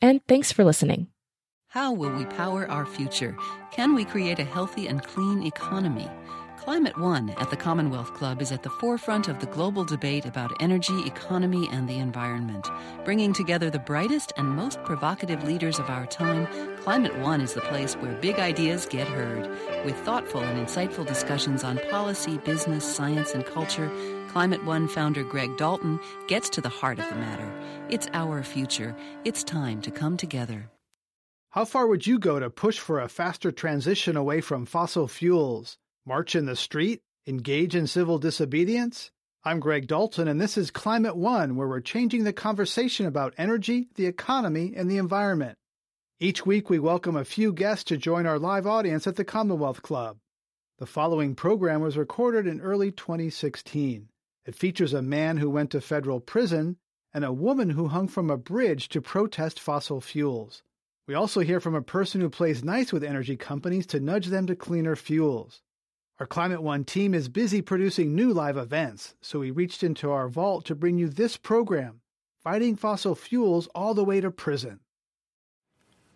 and thanks for listening. How will we power our future? Can we create a healthy and clean economy? Climate One at the Commonwealth Club is at the forefront of the global debate about energy, economy, and the environment. Bringing together the brightest and most provocative leaders of our time, Climate One is the place where big ideas get heard. With thoughtful and insightful discussions on policy, business, science, and culture, Climate One founder Greg Dalton gets to the heart of the matter. It's our future. It's time to come together. How far would you go to push for a faster transition away from fossil fuels? March in the street? Engage in civil disobedience? I'm Greg Dalton, and this is Climate One, where we're changing the conversation about energy, the economy, and the environment. Each week, we welcome a few guests to join our live audience at the Commonwealth Club. The following program was recorded in early 2016. It features a man who went to federal prison and a woman who hung from a bridge to protest fossil fuels. We also hear from a person who plays nice with energy companies to nudge them to cleaner fuels. Our Climate One team is busy producing new live events, so we reached into our vault to bring you this program, Fighting Fossil Fuels All the Way to Prison.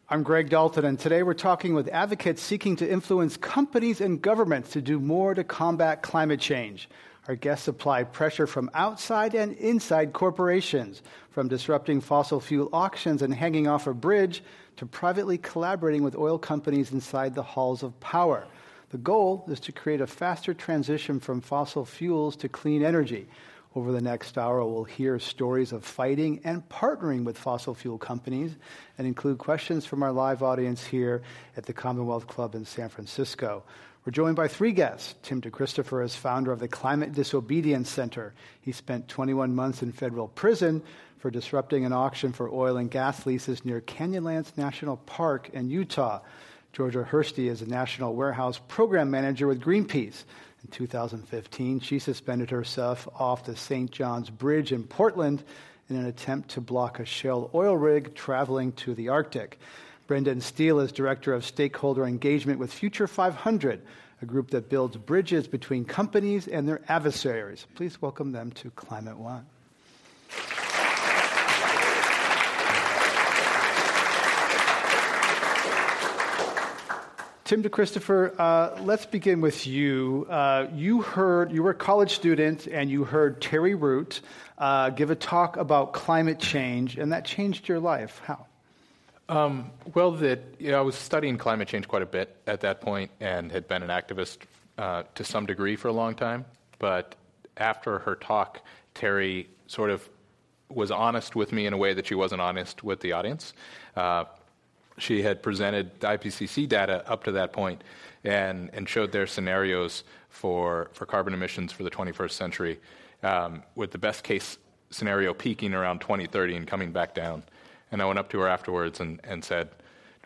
I'm Greg Dalton, and today we're talking with advocates seeking to influence companies and governments to do more to combat climate change. Our guests apply pressure from outside and inside corporations, from disrupting fossil fuel auctions and hanging off a bridge to privately collaborating with oil companies inside the halls of power. The goal is to create a faster transition from fossil fuels to clean energy. Over the next hour, we'll hear stories of fighting and partnering with fossil fuel companies and include questions from our live audience here at the Commonwealth Club in San Francisco. We're joined by three guests. Tim DeChristopher is founder of the Climate Disobedience Center. He spent 21 months in federal prison for disrupting an auction for oil and gas leases near Canyonlands National Park in Utah. Georgia Hirsty is a National Warehouse Program Manager with Greenpeace. In 2015, she suspended herself off the St. John's Bridge in Portland in an attempt to block a Shell oil rig traveling to the Arctic. Brendon Steele is Director of Stakeholder Engagement with Future 500, a group that builds bridges between companies and their adversaries. Please welcome them to Climate One. Tim DeChristopher, uh, let's begin with you. Uh, you heard, you were a college student and you heard Terry Root uh, give a talk about climate change, and that changed your life. How? Um, well, that you know, I was studying climate change quite a bit at that point and had been an activist uh, to some degree for a long time. But after her talk, Terry sort of was honest with me in a way that she wasn't honest with the audience. Uh, she had presented the IPCC data up to that point and, and showed their scenarios for, for carbon emissions for the 21st century, um, with the best case scenario peaking around 2030 and coming back down. And I went up to her afterwards and, and said,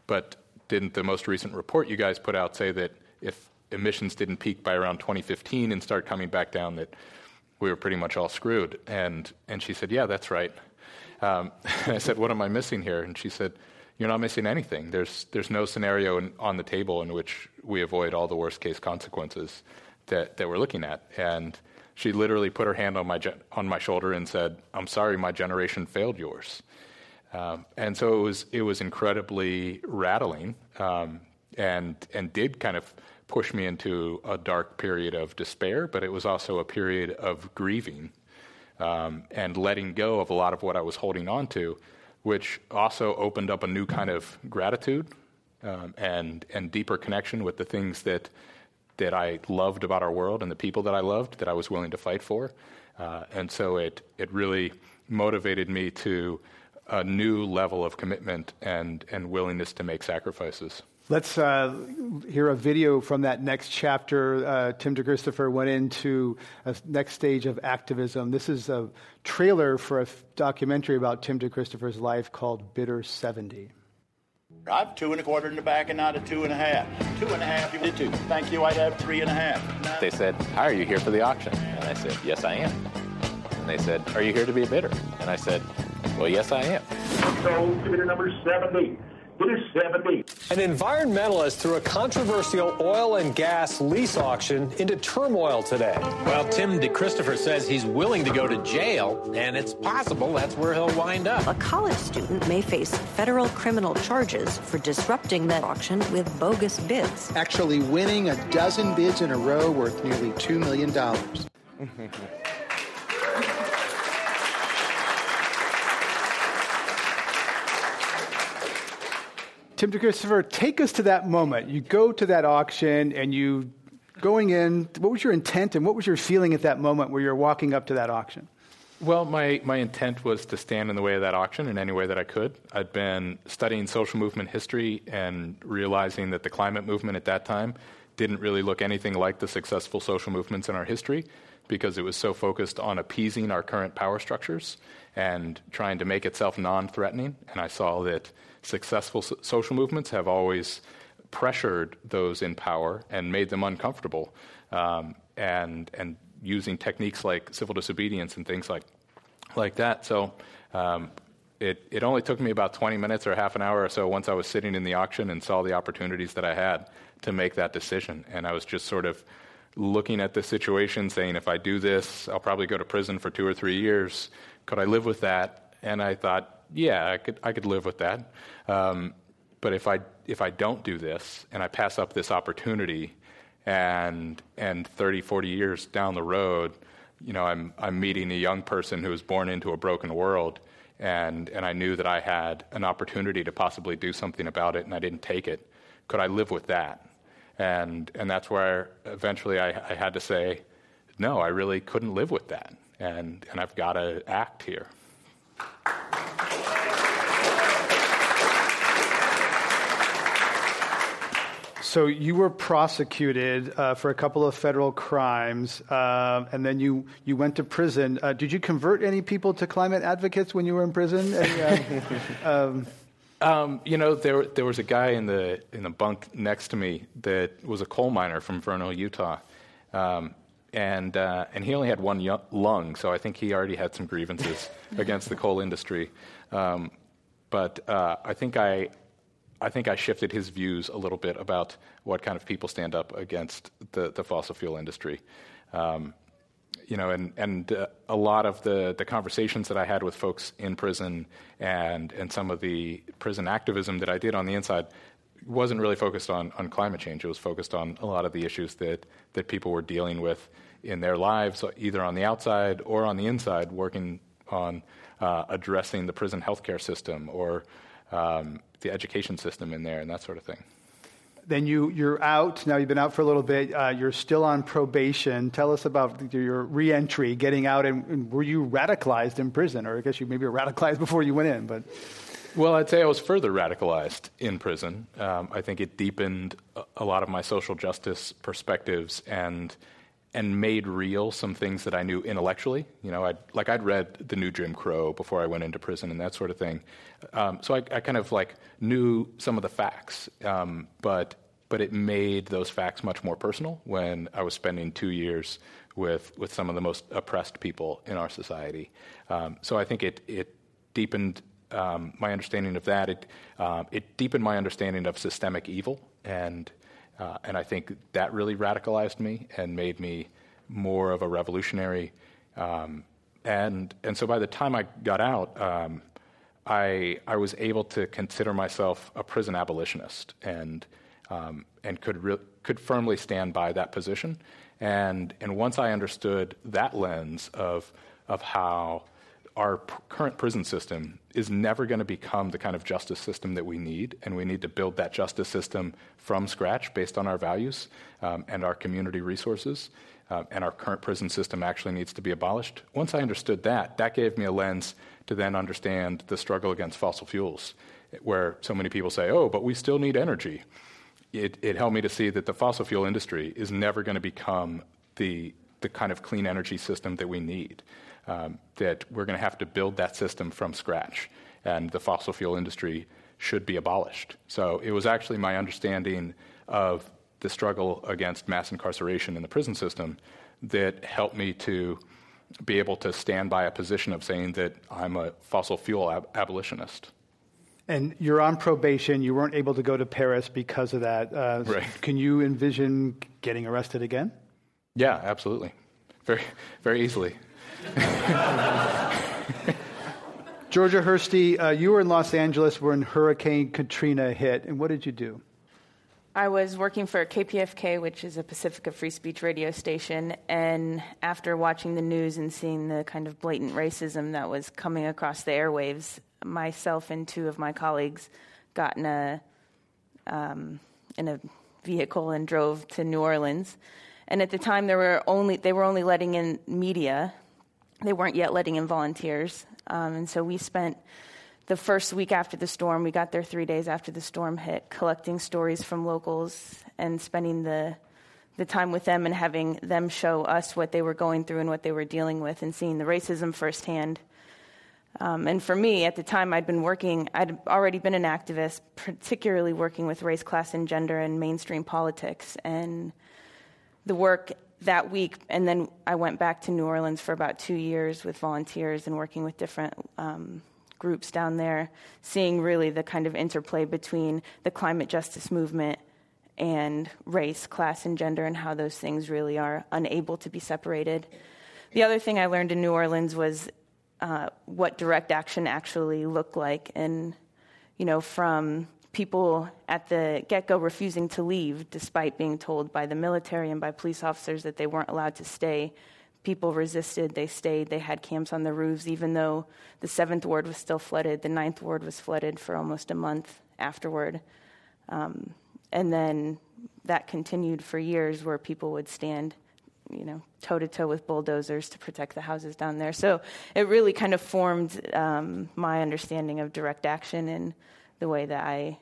But didn't the most recent report you guys put out say that if emissions didn't peak by around 2015 and start coming back down, that we were pretty much all screwed? And, and she said, Yeah, that's right. Um, and I said, What am I missing here? And she said, you're not missing anything. There's, there's no scenario in, on the table in which we avoid all the worst case consequences that, that we're looking at. And she literally put her hand on my, on my shoulder and said, I'm sorry, my generation failed yours. Um, and so it was, it was incredibly rattling um, and, and did kind of push me into a dark period of despair, but it was also a period of grieving um, and letting go of a lot of what I was holding on to which also opened up a new kind of gratitude um, and, and deeper connection with the things that that I loved about our world and the people that I loved that I was willing to fight for. Uh, and so it, it really motivated me to a new level of commitment and, and willingness to make sacrifices. Let's uh, hear a video from that next chapter. Uh, Tim DeChristopher went into a next stage of activism. This is a trailer for a f- documentary about Tim DeChristopher's life called Bidder 70. I have two and a quarter in the back and not a two and a half. Two and a half, you did two. Thank you, I'd have three and a half. They said, Are you here for the auction? And I said, Yes, I am. And they said, Are you here to be a bidder? And I said, Well, yes, I am. So, bidder number 70. It is 70. An environmentalist threw a controversial oil and gas lease auction into turmoil today. Well, Tim DeChristopher says he's willing to go to jail, and it's possible that's where he'll wind up. A college student may face federal criminal charges for disrupting that auction with bogus bids. Actually winning a dozen bids in a row worth nearly $2 million. Tim DeChristopher, take us to that moment. You go to that auction and you going in, what was your intent and what was your feeling at that moment where you're walking up to that auction? Well, my, my intent was to stand in the way of that auction in any way that I could. I'd been studying social movement history and realizing that the climate movement at that time didn't really look anything like the successful social movements in our history because it was so focused on appeasing our current power structures and trying to make itself non threatening. And I saw that successful so- social movements have always pressured those in power and made them uncomfortable. Um, and, and using techniques like civil disobedience and things like, like that. So um, it, it only took me about 20 minutes or half an hour or so once I was sitting in the auction and saw the opportunities that I had to make that decision. And I was just sort of looking at the situation, saying, if I do this, I'll probably go to prison for two or three years. Could I live with that? And I thought, yeah, I could, I could live with that. Um, but if I, if I don't do this and I pass up this opportunity, and, and 30, 40 years down the road, you know, I'm, I'm meeting a young person who was born into a broken world, and, and I knew that I had an opportunity to possibly do something about it, and I didn't take it. Could I live with that? And, and that's where eventually I, I had to say, no, I really couldn't live with that, and, and I've got to act here. So you were prosecuted uh, for a couple of federal crimes, uh, and then you, you went to prison. Uh, did you convert any people to climate advocates when you were in prison? Uh, um, um, you know, there there was a guy in the in the bunk next to me that was a coal miner from Vernal, Utah, um, and uh, and he only had one lung, so I think he already had some grievances against the coal industry. Um, but uh, I think I I think I shifted his views a little bit about what kind of people stand up against the, the fossil fuel industry. Um, you know, and, and uh, a lot of the, the conversations that I had with folks in prison and, and some of the prison activism that I did on the inside wasn't really focused on, on climate change. It was focused on a lot of the issues that, that people were dealing with in their lives, either on the outside or on the inside, working on uh, addressing the prison healthcare system or um, the education system in there and that sort of thing. Then you, you're out. Now you've been out for a little bit. Uh, you're still on probation. Tell us about your reentry, getting out, and, and, were you radicalized in prison? Or I guess you maybe were radicalized before you went in, but. Well, I'd say I was further radicalized in prison. Um, I think it deepened a, a lot of my social justice perspectives and and made real some things that I knew intellectually. You know, I'd, like I'd read the new Jim Crow before I went into prison and that sort of thing. Um, so I, I, kind of like knew some of the facts, um, but but it made those facts much more personal when I was spending two years with with some of the most oppressed people in our society. Um, so I think it it deepened um, my understanding of that. It uh, it deepened my understanding of systemic evil and uh, and I think that really radicalized me and made me more of a revolutionary. Um, and, and so by the time I got out, um, I, I was able to consider myself a prison abolitionist and, um, and could, re- could firmly stand by that position. And, and once I understood that lens of, of how our p- current prison system is never going to become the kind of justice system that we need, and we need to build that justice system from scratch based on our values um, and our community resources. Uh, and our current prison system actually needs to be abolished. Once I understood that, that gave me a lens to then understand the struggle against fossil fuels, where so many people say, oh, but we still need energy. It, it helped me to see that the fossil fuel industry is never going to become the, the kind of clean energy system that we need um, that we're going to have to build that system from scratch, and the fossil fuel industry should be abolished. So it was actually my understanding of the struggle against mass incarceration in the prison system that helped me to be able to stand by a position of saying that I'm a fossil fuel ab- abolitionist. And you're on probation. You weren't able to go to Paris because of that. Uh, right. Can you envision getting arrested again? Yeah, absolutely. Very, very easily. Georgia Hirsty, uh, you were in Los Angeles when Hurricane Katrina hit, and what did you do? I was working for KPFK, which is a Pacifica Free Speech radio station, and after watching the news and seeing the kind of blatant racism that was coming across the airwaves, myself and two of my colleagues got in a um, in a vehicle and drove to New Orleans. And at the time, there were only they were only letting in media they weren't yet letting in volunteers. Um, and so we spent the first week after the storm, we got there three days after the storm hit, collecting stories from locals and spending the the time with them and having them show us what they were going through and what they were dealing with and seeing the racism firsthand. Um, and for me, at the time, I'd been working, I'd already been an activist, particularly working with race, class, and gender and mainstream politics. And the work that week, and then I went back to New Orleans for about two years with volunteers and working with different um, groups down there, seeing really the kind of interplay between the climate justice movement and race, class, and gender, and how those things really are unable to be separated. The other thing I learned in New Orleans was uh, what direct action actually looked like, and you know, from people at the get go refusing to leave despite being told by the military and by police officers that they weren't allowed to stay. People resisted, they stayed, they had camps on the roofs, even though the seventh ward was still flooded. The ninth ward was flooded for almost a month afterward. Um, and then that continued for years where people would stand you know, toe to toe with bulldozers to protect the houses down there. So it really kind of formed um, my understanding of direct action and the way that I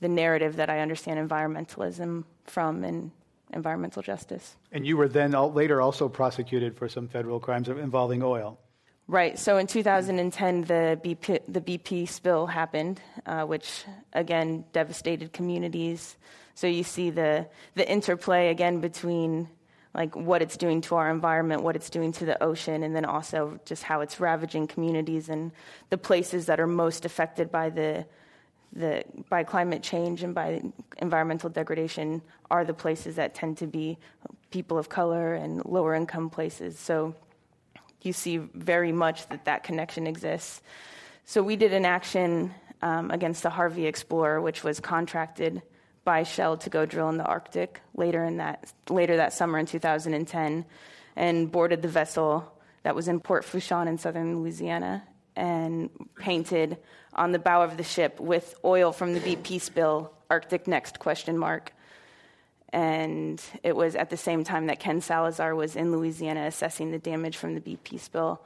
the narrative that I understand environmentalism from and environmental justice. And you were then later also prosecuted for some federal crimes involving oil. Right. So in 2010, the BP, the BP spill happened, uh, which again devastated communities. So you see the the interplay again between like what it's doing to our environment, what it's doing to the ocean, and then also just how it's ravaging communities and the places that are most affected by the by climate change and by environmental degradation are the places that tend to be people of color and lower income places. So you see very much that that connection exists. So we did an action um, against the Harvey Explorer, which was contracted by Shell to go drill in the Arctic later in that later that summer in 2010, and boarded the vessel that was in Port Fourchon in southern Louisiana and painted on the bow of the ship with oil from the BP spill, Arctic next question mark. And it was at the same time that Ken Salazar was in Louisiana assessing the damage from the BP spill.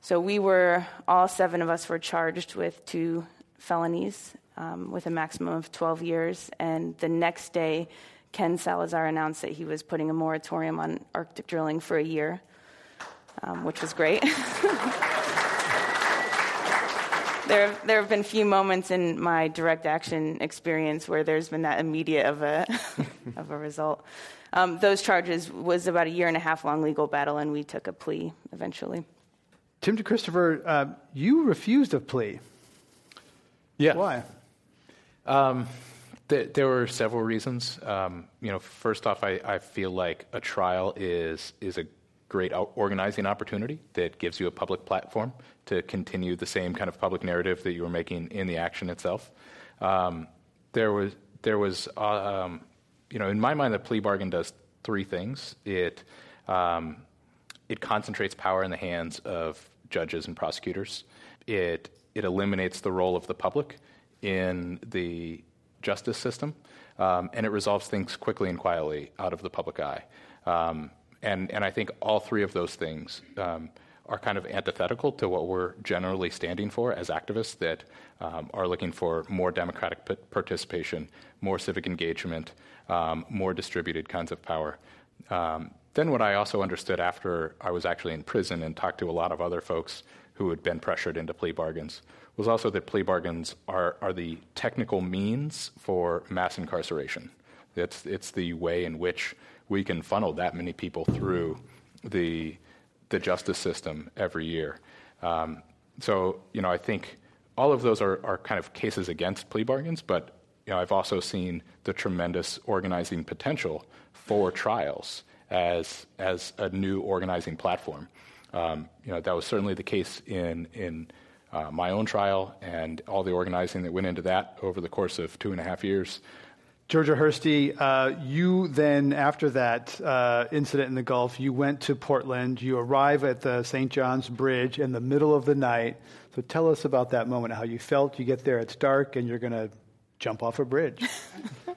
So we were, all seven of us were charged with two felonies um, with a maximum of 12 years. And the next day, Ken Salazar announced that he was putting a moratorium on Arctic drilling for a year, um, which was great. there, there have been few moments in my direct action experience where there's been that immediate of a, of a result. Um, those charges was about a year and a half long legal battle, and we took a plea eventually. Tim DeChristopher, uh, you refused a plea. Yeah. Why? Um, th- there were several reasons. Um, you know, first off, I, I feel like a trial is is a great organizing opportunity that gives you a public platform to continue the same kind of public narrative that you were making in the action itself. Um, there was, there was, uh, um, you know, in my mind, the plea bargain does three things. It, um, it concentrates power in the hands of judges and prosecutors. It, it eliminates the role of the public in the justice system, um, and it resolves things quickly and quietly out of the public eye. Um, and, and I think all three of those things um, are kind of antithetical to what we're generally standing for as activists that um, are looking for more democratic p- participation, more civic engagement, um, more distributed kinds of power. Um, then, what I also understood after I was actually in prison and talked to a lot of other folks who had been pressured into plea bargains was also that plea bargains are, are the technical means for mass incarceration. It's, it's the way in which we can funnel that many people through the, the justice system every year. Um, so, you know, I think all of those are, are kind of cases against plea bargains, but you know, I've also seen the tremendous organizing potential for trials as, as a new organizing platform. Um, you know, that was certainly the case in, in uh, my own trial and all the organizing that went into that over the course of two and a half years. Georgia Hirsty, uh, you then, after that uh, incident in the Gulf, you went to Portland. You arrive at the St. John's Bridge in the middle of the night. So tell us about that moment, how you felt. You get there, it's dark, and you're going to jump off a bridge.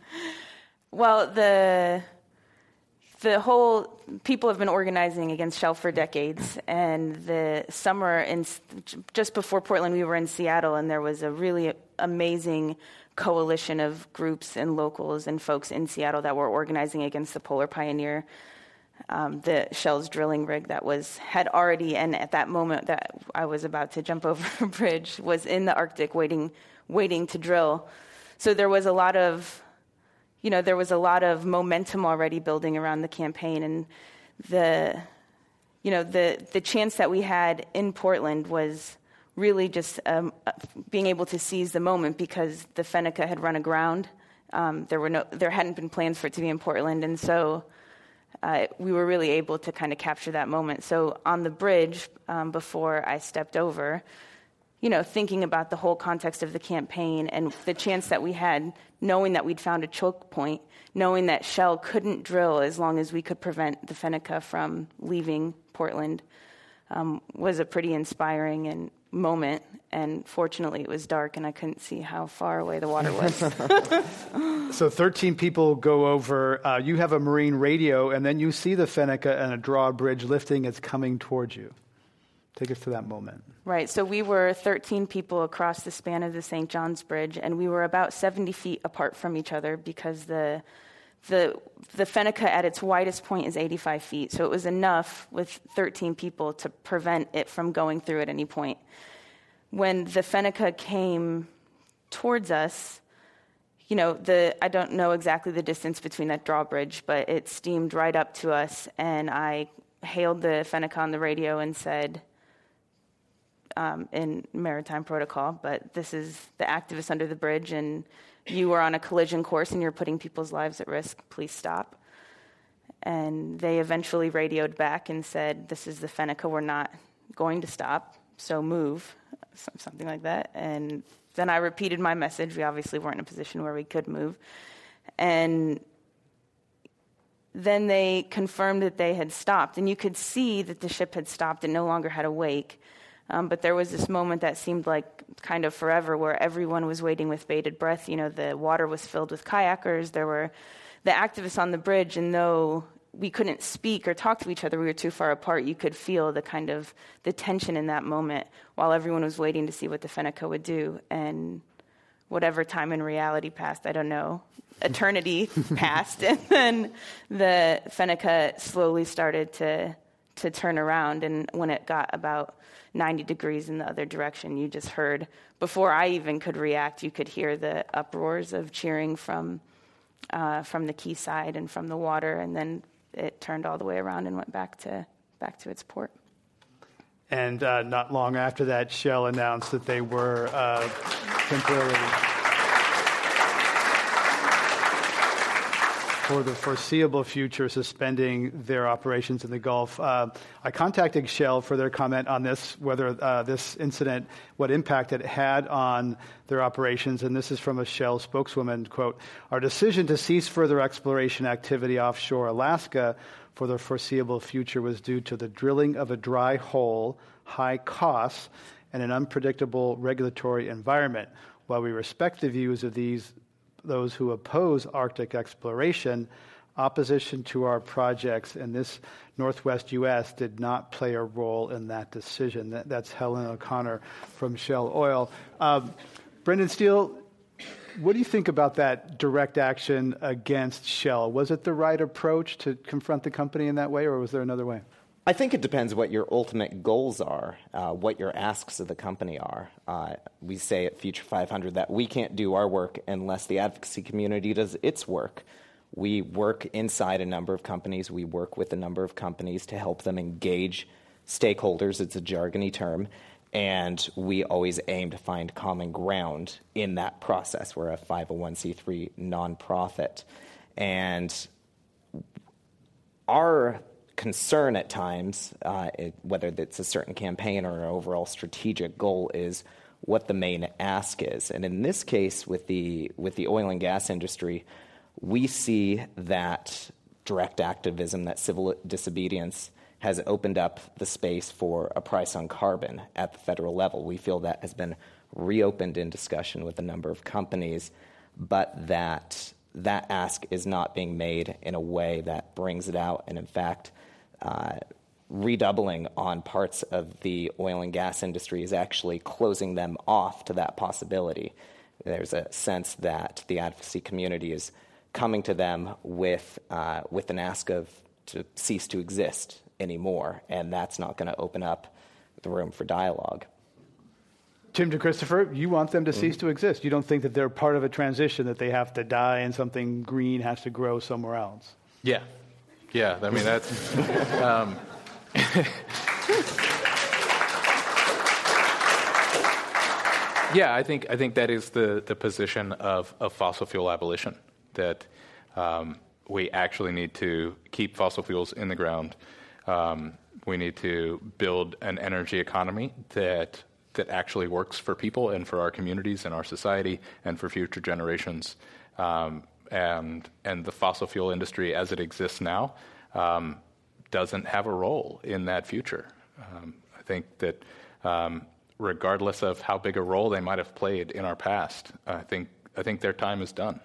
well, the the whole people have been organizing against Shell for decades, and the summer in just before Portland, we were in Seattle, and there was a really amazing coalition of groups and locals and folks in Seattle that were organizing against the Polar Pioneer, um, the Shell's drilling rig that was had already, and at that moment that I was about to jump over a bridge, was in the Arctic waiting, waiting to drill. So there was a lot of you know, there was a lot of momentum already building around the campaign, and the, you know, the the chance that we had in Portland was really just um, being able to seize the moment because the Fennica had run aground. Um, there were no, there hadn't been plans for it to be in Portland, and so uh, we were really able to kind of capture that moment. So on the bridge, um, before I stepped over, you know, thinking about the whole context of the campaign and the chance that we had, knowing that we'd found a choke point, knowing that Shell couldn't drill as long as we could prevent the Fennica from leaving Portland, um, was a pretty inspiring and moment. And fortunately, it was dark and I couldn't see how far away the water was. so, 13 people go over. Uh, you have a marine radio, and then you see the Fennica and a drawbridge lifting. It's coming towards you. Take us to that moment. Right. So we were 13 people across the span of the St. John's Bridge, and we were about 70 feet apart from each other because the the the Fennica at its widest point is 85 feet. So it was enough with 13 people to prevent it from going through at any point. When the Fennica came towards us, you know, the I don't know exactly the distance between that drawbridge, but it steamed right up to us, and I hailed the Fennica on the radio and said um, in maritime protocol, but this is the activists under the bridge, and you are on a collision course and you're putting people's lives at risk. Please stop. And they eventually radioed back and said, This is the Fennica, we're not going to stop, so move, something like that. And then I repeated my message. We obviously weren't in a position where we could move. And then they confirmed that they had stopped. And you could see that the ship had stopped and no longer had a wake. Um, but there was this moment that seemed like kind of forever where everyone was waiting with bated breath. You know, the water was filled with kayakers. There were the activists on the bridge, and though we couldn't speak or talk to each other, we were too far apart, you could feel the kind of the tension in that moment while everyone was waiting to see what the Fennica would do. And whatever time in reality passed, I don't know, eternity passed, and then the Fennica slowly started to to turn around. And when it got about 90 degrees in the other direction. You just heard, before I even could react, you could hear the uproars of cheering from, uh, from the quayside and from the water, and then it turned all the way around and went back to, back to its port. And uh, not long after that, Shell announced that they were uh, temporarily for the foreseeable future suspending their operations in the Gulf. Uh, I contacted Shell for their comment on this, whether uh, this incident, what impact it had on their operations, and this is from a Shell spokeswoman, quote, our decision to cease further exploration activity offshore Alaska for the foreseeable future was due to the drilling of a dry hole, high costs, and an unpredictable regulatory environment. While we respect the views of these those who oppose Arctic exploration, opposition to our projects in this Northwest U.S. did not play a role in that decision. That, that's Helen O'Connor from Shell Oil. Um, Brendon Steele, what do you think about that direct action against Shell? Was it the right approach to confront the company in that way, or was there another way? I think it depends what your ultimate goals are, uh, what your asks of the company are. Uh, we say at Future 500 that we can't do our work unless the advocacy community does its work. We work inside a number of companies, we work with a number of companies to help them engage stakeholders. It's a jargony term. And we always aim to find common ground in that process. We're a 501c3 nonprofit. And our concern at times, uh, it, whether it's a certain campaign or an overall strategic goal, is what the main ask is. And in this case, with the with the oil and gas industry, we see that direct activism, that civil disobedience, has opened up the space for a price on carbon at the federal level. We feel that has been reopened in discussion with a number of companies, but that that ask is not being made in a way that brings it out, and in fact uh, redoubling on parts of the oil and gas industry is actually closing them off to that possibility. There's a sense that the advocacy community is coming to them with, uh, with an ask of to cease to exist anymore, and that's not going to open up the room for dialogue. Tim DeChristopher, you want them to cease mm-hmm. to exist. You don't think that they're part of a transition, that they have to die and something green has to grow somewhere else. Yeah, yeah, I mean, that's. Um, yeah, I think, I think that is the, the position of, of fossil fuel abolition, that um, we actually need to keep fossil fuels in the ground. Um, we need to build an energy economy that, that actually works for people and for our communities and our society and for future generations. Um, and and the fossil fuel industry as it exists now um, doesn't have a role in that future. Um, I think that um, regardless of how big a role they might have played in our past, I think I think their time is done.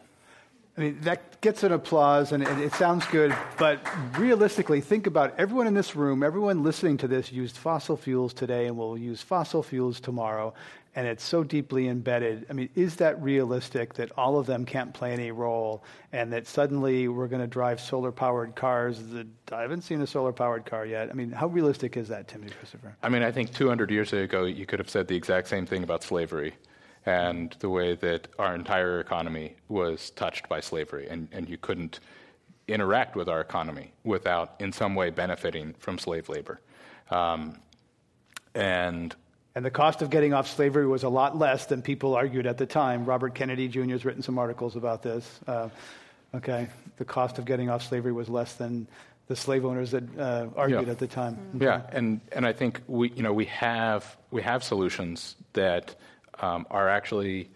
I mean, that gets an applause and it, it, sounds good, but realistically, think about everyone in this room, everyone listening to this used fossil fuels today and will use fossil fuels tomorrow and it's so deeply embedded. I mean, is that realistic that all of them can't play any role and that suddenly we're going to drive solar powered cars? That, I haven't seen a solar powered car yet. I mean, how realistic is that, Tim DeChristopher? I mean, I think 200 years ago, you could have said the exact same thing about slavery and the way that our entire economy was touched by slavery, and, and you couldn't interact with our economy without, in some way, benefiting from slave labor. Um, and and the cost of getting off slavery was a lot less than people argued at the time. Robert Kennedy Jr. has written some articles about this. Uh, okay, the cost of getting off slavery was less than the slave owners that uh, argued yeah. at the time. Mm-hmm. Yeah, and, and I think we, you know, we, have, we have solutions that um, are actually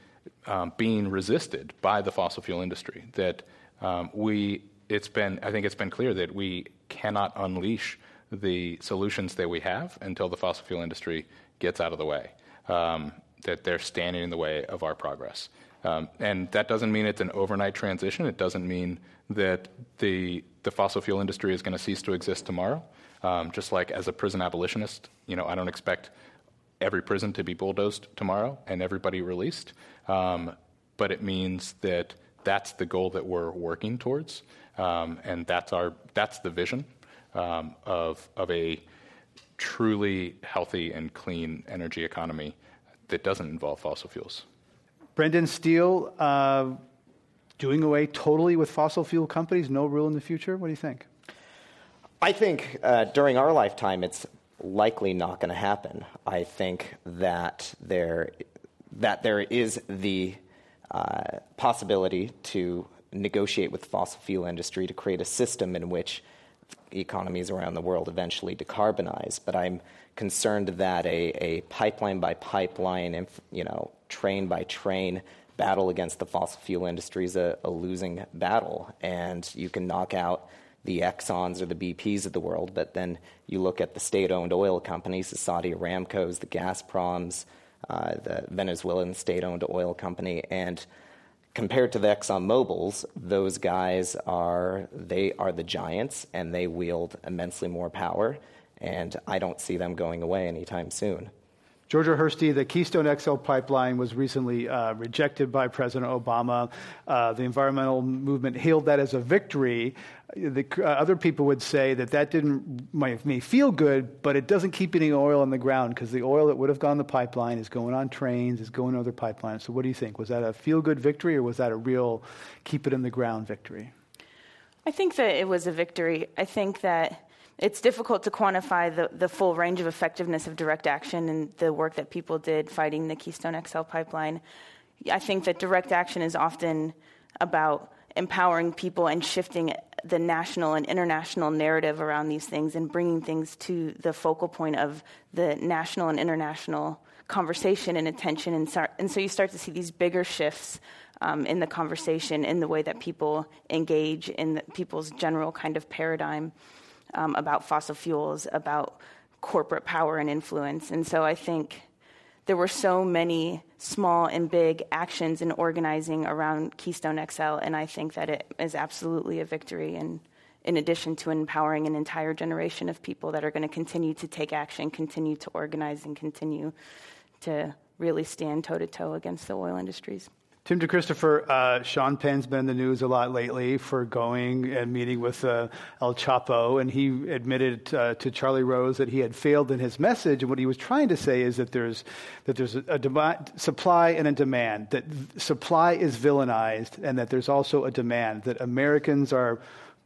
um, being resisted by the fossil fuel industry. That um, we, it's been, I think it's been clear that we cannot unleash the solutions that we have until the fossil fuel industry gets out of the way, um, that they're standing in the way of our progress. Um, and that doesn't mean it's an overnight transition. It doesn't mean that the, the fossil fuel industry is going to cease to exist tomorrow. Um, just like as a prison abolitionist, you know, I don't expect every prison to be bulldozed tomorrow and everybody released. Um, but it means that that's the goal that we're working towards, um, and that's our that's the vision um, of of a truly healthy and clean energy economy that doesn't involve fossil fuels. Brendon Steele, uh, doing away totally with fossil fuel companies, no rule in the future? What do you think? I think uh, during our lifetime, it's likely not going to happen. I think that there, that there is the uh, possibility to negotiate with the fossil fuel industry to create a system in which economies around the world eventually decarbonize. But I'm concerned that a, a pipeline by pipeline, you know, train by train battle against the fossil fuel industry is a, a losing battle. And you can knock out the Exxons or the BPs of the world, but then you look at the state owned oil companies, the Saudi Aramcos, the Gazproms, uh, the Venezuelan state owned oil company, and compared to the Exxon Mobil's, those guys are they are the giants and they wield immensely more power, and I don't see them going away anytime soon. Georgia Hirsty, the Keystone XL pipeline was recently uh, rejected by President Obama. Uh, the environmental movement hailed that as a victory. The, uh, other people would say that that didn't may feel good, but it doesn't keep any oil in the ground because the oil that would have gone the pipeline is going on trains, is going on other pipelines. So, what do you think? Was that a feel good victory, or was that a real keep it in the ground victory? I think that it was a victory. I think that it's difficult to quantify the, the full range of effectiveness of direct action and the work that people did fighting the Keystone XL pipeline. I think that direct action is often about empowering people and shifting the national and international narrative around these things and bringing things to the focal point of the national and international conversation and attention. And, start, and so you start to see these bigger shifts um, in the conversation, in the way that people engage, in the, people's general kind of paradigm um, about fossil fuels, about corporate power and influence. And so I think there were so many small and big actions and organizing around Keystone XL, and I think that it is absolutely a victory. And in addition to empowering an entire generation of people that are going to continue to take action, continue to organize, and continue to really stand toe to toe against the oil industries. Tim DeChristopher, uh, Sean Penn's been in the news a lot lately for going and meeting with uh, El Chapo, and he admitted uh, to Charlie Rose that he had failed in his message. And what he was trying to say is that there's that there's a, a supply and a demand. That supply is villainized, and that there's also a demand. That Americans are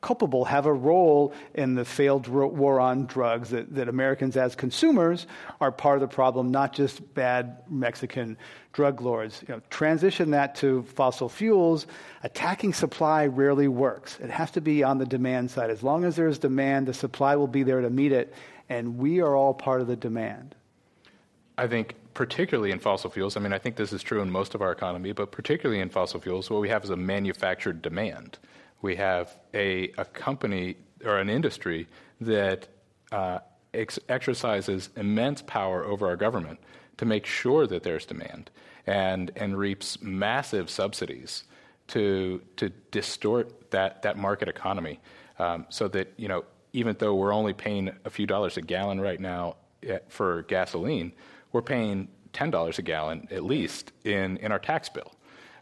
culpable have a role in the failed war on drugs, that, that Americans as consumers are part of the problem, not just bad Mexican drug lords. You know, transition that to fossil fuels, attacking supply rarely works. It has to be on the demand side. As long as there's demand, the supply will be there to meet it, and we are all part of the demand. I think particularly in fossil fuels, I mean, I think this is true in most of our economy, but particularly in fossil fuels, what we have is a manufactured demand we have a, a company or an industry that uh, ex- exercises immense power over our government to make sure that there's demand and, and reaps massive subsidies to, to distort that, that market economy um, so that, you know, even though we're only paying a few dollars a gallon right now eh, for gasoline, we're paying $10 a gallon at least in, in our tax bill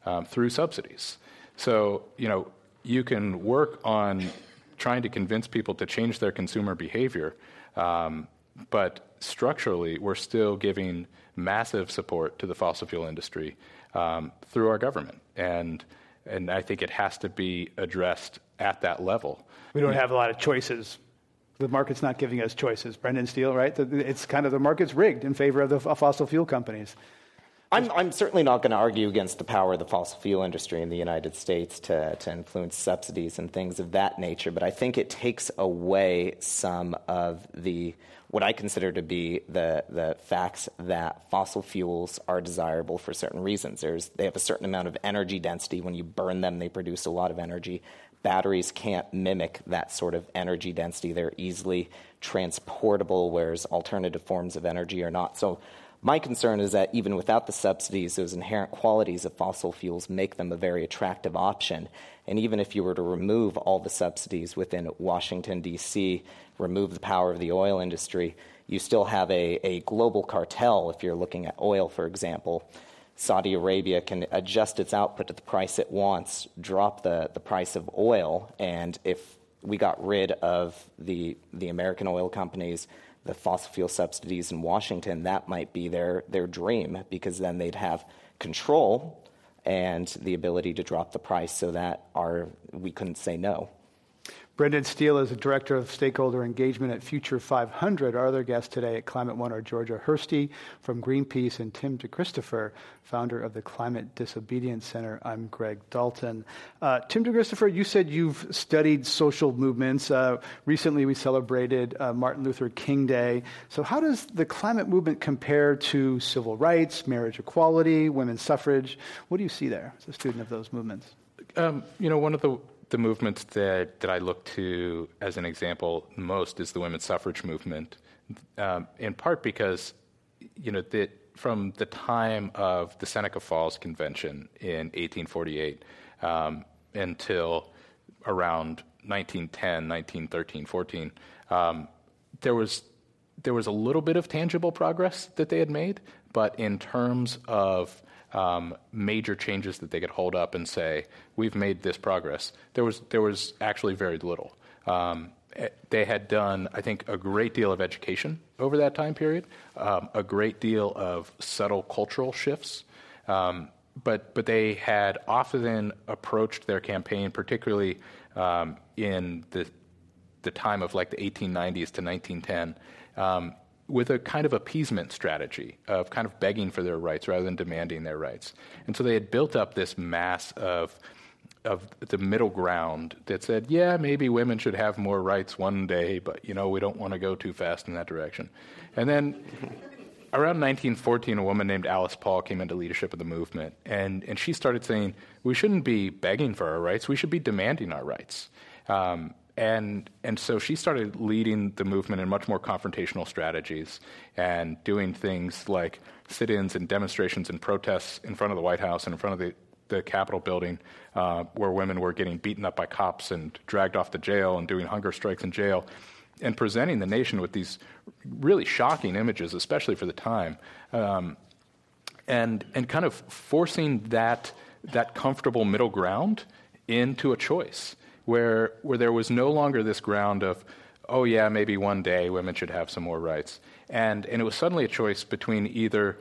um, through subsidies. So, you know, you can work on trying to convince people to change their consumer behavior, um, but structurally, we're still giving massive support to the fossil fuel industry um, through our government, and and I think it has to be addressed at that level. We don't have a lot of choices. The market's not giving us choices. Brendon Steele, right? It's kind of the market's rigged in favor of the fossil fuel companies. I'm, I'm certainly not going to argue against the power of the fossil fuel industry in the United States to, to influence subsidies and things of that nature, but I think it takes away some of the what I consider to be the, the facts that fossil fuels are desirable for certain reasons. There's, they have a certain amount of energy density. When you burn them, they produce a lot of energy. Batteries can't mimic that sort of energy density. They're easily transportable, whereas alternative forms of energy are not. So my concern is that even without the subsidies, those inherent qualities of fossil fuels make them a very attractive option. And even if you were to remove all the subsidies within Washington, D.C., remove the power of the oil industry, you still have a, a global cartel. If you're looking at oil, for example, Saudi Arabia can adjust its output to the price it wants, drop the, the price of oil, and if we got rid of the, the American oil companies, the fossil fuel subsidies in Washington, that might be their, their dream because then they'd have control and the ability to drop the price so that our, we couldn't say no. Brendon Steele is the Director of Stakeholder Engagement at Future 500. Our other guests today at Climate One are Georgia Hirsty from Greenpeace and Tim DeChristopher, founder of the Climate Disobedience Center. I'm Greg Dalton. Uh, Tim DeChristopher, you said you've studied social movements. Uh, recently, we celebrated uh, Martin Luther King Day. So, how does the climate movement compare to civil rights, marriage equality, women's suffrage? What do you see there as a student of those movements? Um, you know, one of the the movements that, that I look to as an example most is the women's suffrage movement, um, in part because, you know, that from the time of the Seneca Falls Convention in 1848 um, until around 1910, 1913, 14, um, there was there was a little bit of tangible progress that they had made, but in terms of um, major changes that they could hold up and say, "We've made this progress." There was there was actually very little. Um, eh, they had done, I think, a great deal of education over that time period, um, a great deal of subtle cultural shifts, um, but but they had often approached their campaign, particularly um, in the the time of like the 1890s to 1910 um, with a kind of appeasement strategy of kind of begging for their rights rather than demanding their rights. And so they had built up this mass of of the middle ground that said, yeah, maybe women should have more rights one day, but you know, we don't want to go too fast in that direction. And then around 1914, a woman named Alice Paul came into leadership of the movement, and, and she started saying, we shouldn't be begging for our rights, we should be demanding our rights. Um, and and so she started leading the movement in much more confrontational strategies and doing things like sit-ins and demonstrations and protests in front of the White House and in front of the the Capitol building, uh, where women were getting beaten up by cops and dragged off to jail and doing hunger strikes in jail, and presenting the nation with these really shocking images, especially for the time, um, and and kind of forcing that that comfortable middle ground into a choice where, where there was no longer this ground of, oh, yeah, maybe one day women should have some more rights. And, and it was suddenly a choice between either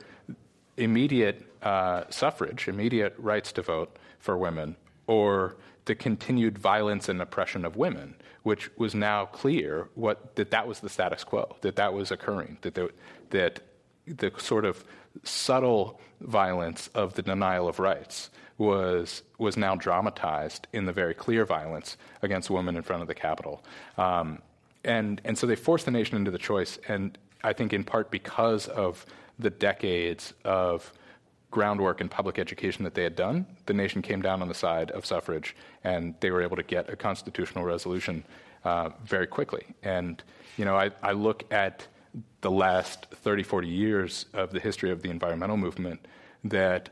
immediate uh, suffrage, immediate rights to vote for women, or the continued violence and oppression of women, which was now clear what, that that was the status quo, that that was occurring, that, there, that the sort of subtle violence of the denial of rights was was now dramatized in the very clear violence against women in front of the Capitol, um, and and so they forced the nation into the choice, and I think in part because of the decades of groundwork and public education that they had done, the nation came down on the side of suffrage, and they were able to get a constitutional resolution uh, very quickly. And you know, I, I look at the last 30, 40 years of the history of the environmental movement that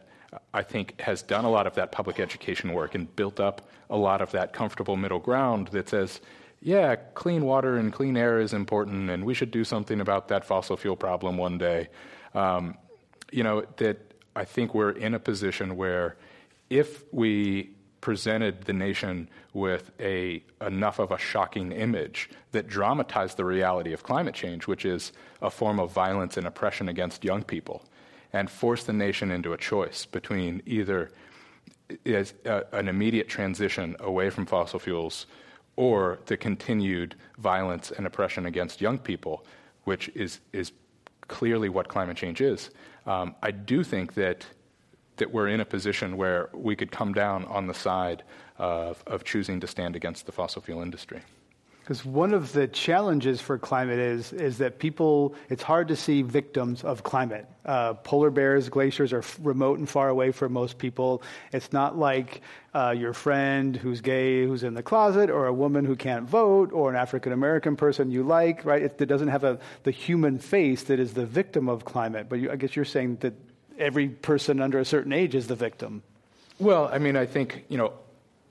I think has done a lot of that public education work and built up a lot of that comfortable middle ground that says, yeah, clean water and clean air is important, and we should do something about that fossil fuel problem one day. Um, you know, that I think we're in a position where if we presented the nation with a enough of a shocking image that dramatized the reality of climate change, which is a form of violence and oppression against young people, and force the nation into a choice between either a, an immediate transition away from fossil fuels or the continued violence and oppression against young people, which is, is clearly what climate change is. Um, I do think that, that we're in a position where we could come down on the side of, of choosing to stand against the fossil fuel industry. Because one of the challenges for climate is, is that people, it's hard to see victims of climate. Uh, polar bears, glaciers are f- remote and far away for most people. It's not like uh, your friend who's gay who's in the closet, or a woman who can't vote, or an African American person you like, right? It, it, doesn't have a, the human face that is the victim of climate. But you, I guess you're saying that every person under a certain age is the victim. Well, I mean, I think, you know,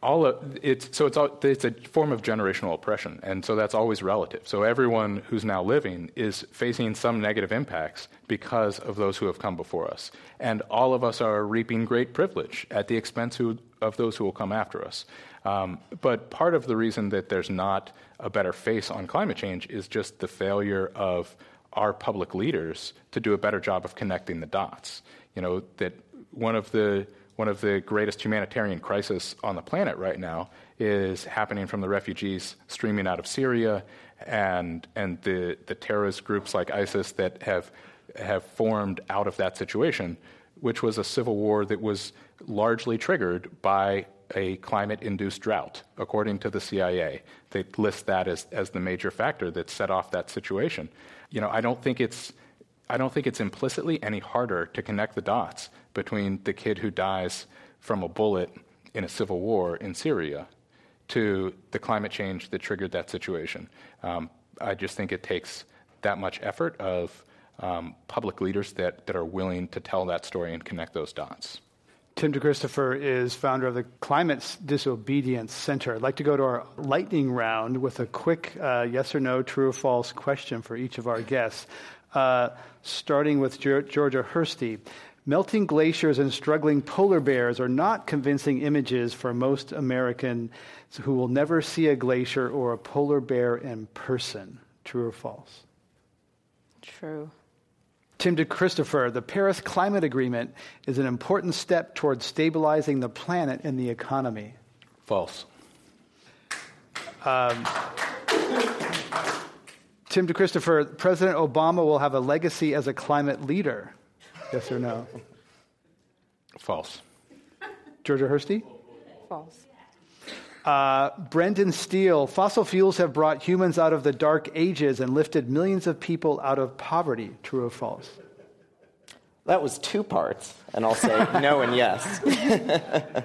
all of, it's so it's all, it's a form of generational oppression, and so that's always relative. So everyone who's now living is facing some negative impacts because of those who have come before us, and all of us are reaping great privilege at the expense who, of those who will come after us. Um, but part of the reason that there's not a better face on climate change is just the failure of our public leaders to do a better job of connecting the dots. You know that one of the one of the greatest humanitarian crises on the planet right now is happening from the refugees streaming out of Syria and, and the, the terrorist groups like ISIS that have, have formed out of that situation, which was a civil war that was largely triggered by a climate induced drought, according to the CIA. They list that as, as the major factor that set off that situation. You know, I don't think it's I don't think it's implicitly any harder to connect the dots between the kid who dies from a bullet in a civil war in Syria to the climate change that triggered that situation. Um, I just think it takes that much effort of um, public leaders that, that are willing to tell that story and connect those dots. Tim DeChristopher is founder of the Climate Disobedience Center. I'd like to go to our lightning round with a quick uh, yes or no, true or false question for each of our guests. Uh, starting with Georgia Hirsty. Melting glaciers and struggling polar bears are not convincing images for most Americans who will never see a glacier or a polar bear in person. True or false? True. Tim DeChristopher, the Paris Climate Agreement is an important step towards stabilizing the planet and the economy. False. Um, Tim DeChristopher, President Obama will have a legacy as a climate leader. Yes or no? False. Georgia Hirsty? False. Uh, Brendon Steele, fossil fuels have brought humans out of the dark ages and lifted millions of people out of poverty. True or false? That was two parts, and I'll say no and yes.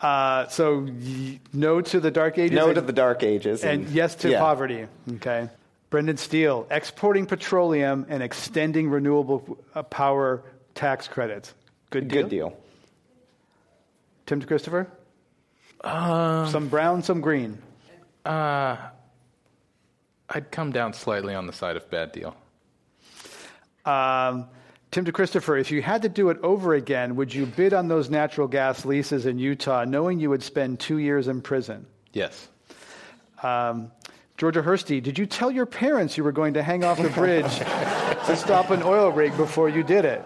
uh, so, y- no to the dark ages? No and, to the dark ages. And, and yes to yeah. poverty. Okay. Brendon Steele, exporting petroleum and extending renewable uh, power tax credits. Good deal. Good deal. Tim Christopher? Um, some brown, some green. Uh, I'd come down slightly on the side of bad deal. Um, Tim DeChristopher, if you had to do it over again, would you bid on those natural gas leases in Utah, knowing you would spend two years in prison? Yes. Um, Georgia Hirsty, did you tell your parents you were going to hang off the bridge to stop an oil rig before you did it?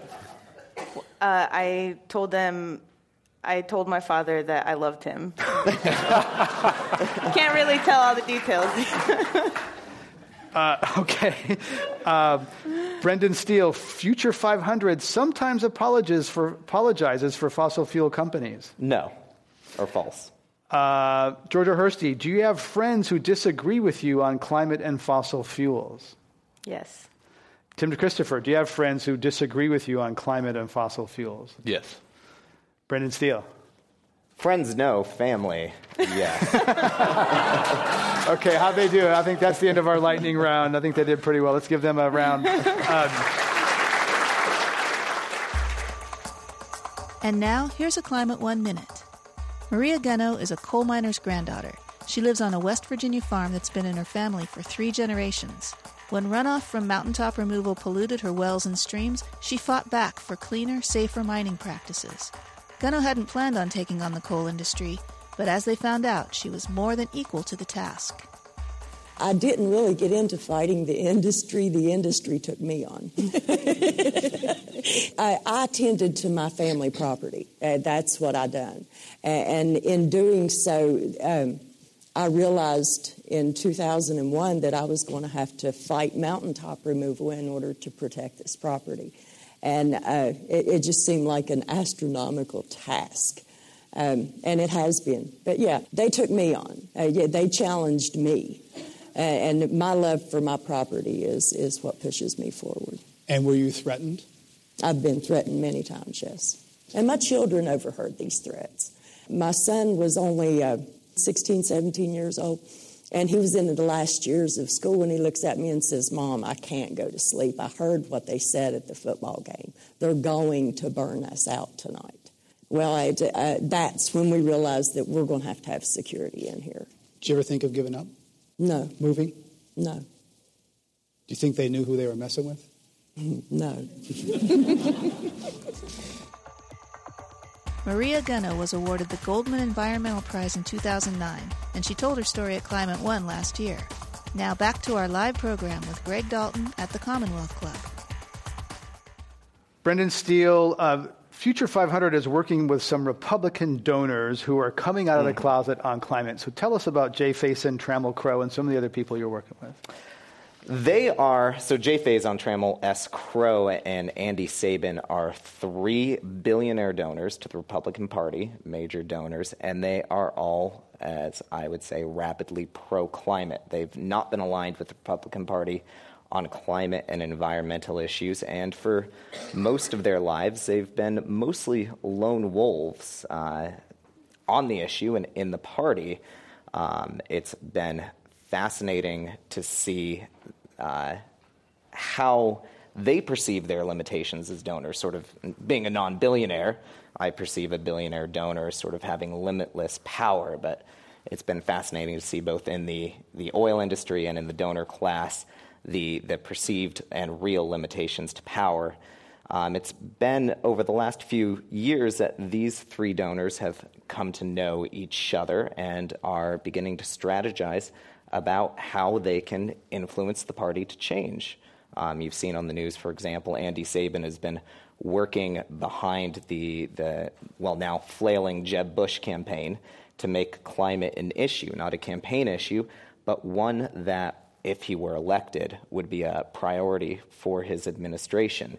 Uh, I told them I told my father that I loved him. Can't really tell all the details. uh, okay. Uh, Brendon Steele, Future 500 sometimes apologizes for, apologizes for fossil fuel companies. No, or false. Uh, Georgia Hirsty, do you have friends who disagree with you on climate and fossil fuels? Yes. Tim Christopher, do you have friends who disagree with you on climate and fossil fuels? Yes. Brendon Steele. Friends, no. Family, yes. okay, how'd they do? I think that's the end of our lightning round. I think they did pretty well. Let's give them a round. Um, and now, here's a Climate One Minute. Maria Gunnoe is a coal miner's granddaughter. She lives on a West Virginia farm that's been in her family for three generations. When runoff from mountaintop removal polluted her wells and streams, she fought back for cleaner, safer mining practices. Gunnoe hadn't planned on taking on the coal industry, but as they found out, she was more than equal to the task. I didn't really get into fighting the industry. The industry took me on. I, I, tended to my family property. Uh, that's what I done. And in doing so, um, I realized in 2001 that I was going to have to fight mountaintop removal in order to protect this property. And uh, it, it, just seemed like an astronomical task. Um, and it has been. But yeah, they took me on. Uh, yeah, they challenged me. And my love for my property is, is what pushes me forward. And were you threatened? I've been threatened many times, yes. And my children overheard these threats. My son was only uh, 16, 17 years old and he was in the last years of school, and he looks at me and says, Mom, I can't go to sleep. I heard what they said at the football game. They're going to burn us out tonight. Well, I, uh, that's when we realized that we're going to have to have security in here. Did you ever think of giving up? No. Moving? No. Do you think they knew who they were messing with? No. Maria Gunnoe was awarded the Goldman Environmental Prize in 2009, and she told her story at Climate One last year. Now back to our live program with Greg Dalton at the Commonwealth Club. Brendon Steele, uh, Future 500 is working with some Republican donors who are coming out of the hmm. closet on climate. So tell us about Jay Faison, Trammell Crow, and some of the other people you're working with. They are, so Jay Faison, Trammell S. Crow, and Andy Sabin are three billionaire donors to the Republican Party, major donors, and they are all, as I would say, rapidly pro climate. They've not been aligned with the Republican Party on climate and environmental issues, and for most of their lives, they've been mostly lone wolves uh, on the issue and in the party. Um, it's been fascinating to see uh, how they perceive their limitations as donors. Sort of being a non billionaire, I perceive a billionaire donor as sort of having limitless power, but it's been fascinating to see both in the, the oil industry and in the donor class the, the perceived and real limitations to power. Um, it's been over the last few years that these three donors have come to know each other and are beginning to strategize about how they can influence the party to change. Um, you've seen on the news, for example, Andy Sabin has been working behind the, the well, now flailing Jeb Bush campaign to make climate an issue, not a campaign issue, but one that, if he were elected, would be a priority for his administration.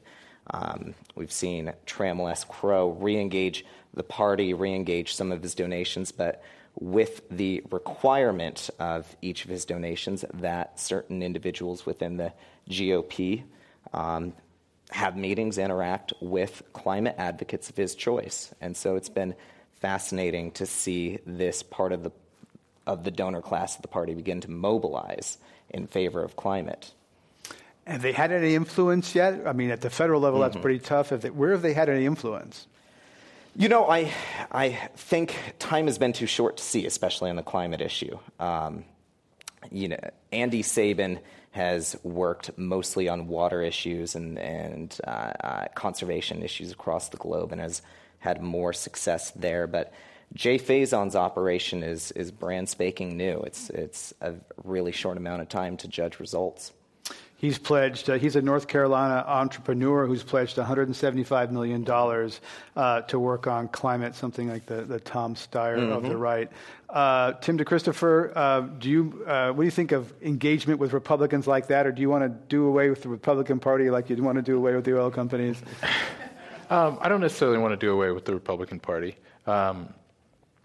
Um, we've seen Trammell S. Crow re engage the party, re engage some of his donations, but with the requirement of each of his donations that certain individuals within the GOP um, have meetings, interact with climate advocates of his choice. And so it's been fascinating to see this part of the, of the donor class of the party begin to mobilize in favor of climate. Have they had any influence yet? I mean, at the federal level, mm-hmm. that's pretty tough. They, where have they had any influence? You know, I, I think time has been too short to see, especially on the climate issue. Um, you know, Andy Sabin has worked mostly on water issues and, and uh, uh, conservation issues across the globe and has had more success there. But Jay Faison's operation is, is brand spanking new. It's, it's a really short amount of time to judge results. He's pledged, uh, he's a North Carolina entrepreneur who's pledged $175 million uh, to work on climate, something like the, the Tom Steyer mm-hmm. of the right. Uh, Tim DeChristopher, uh, do you, uh, what do you think of engagement with Republicans like that, or do you want to do away with the Republican Party like you'd want to do away with the oil companies? um, I don't necessarily want to do away with the Republican Party. Um,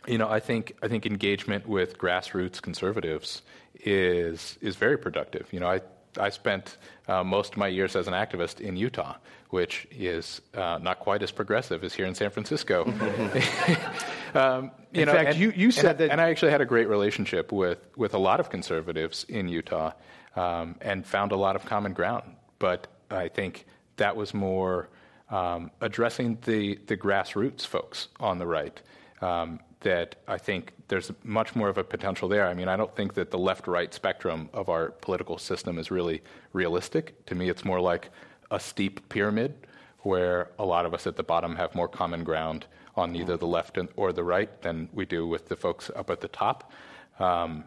you know, I think I think engagement with grassroots conservatives is is very productive. You know, I I spent uh, most of my years as an activist in Utah, which is uh, not quite as progressive as here in San Francisco. um, in know, fact, and, you, you said and, that. And I actually had a great relationship with, with a lot of conservatives in Utah um, and found a lot of common ground. But I think that was more um, addressing the, the grassroots folks on the right. Um, that I think there's much more of a potential there. I mean, I don't think that the left right spectrum of our political system is really realistic. To me, it's more like a steep pyramid where a lot of us at the bottom have more common ground on either the left or the right than we do with the folks up at the top. Um,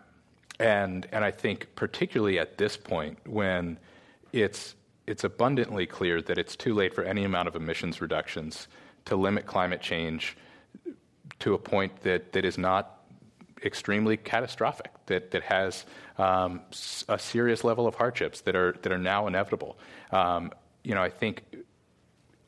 and, and I think, particularly at this point, when it's, it's abundantly clear that it's too late for any amount of emissions reductions to limit climate change to a point that, that is not extremely catastrophic, that, that has um, a serious level of hardships that are, that are now inevitable. Um, you know, I think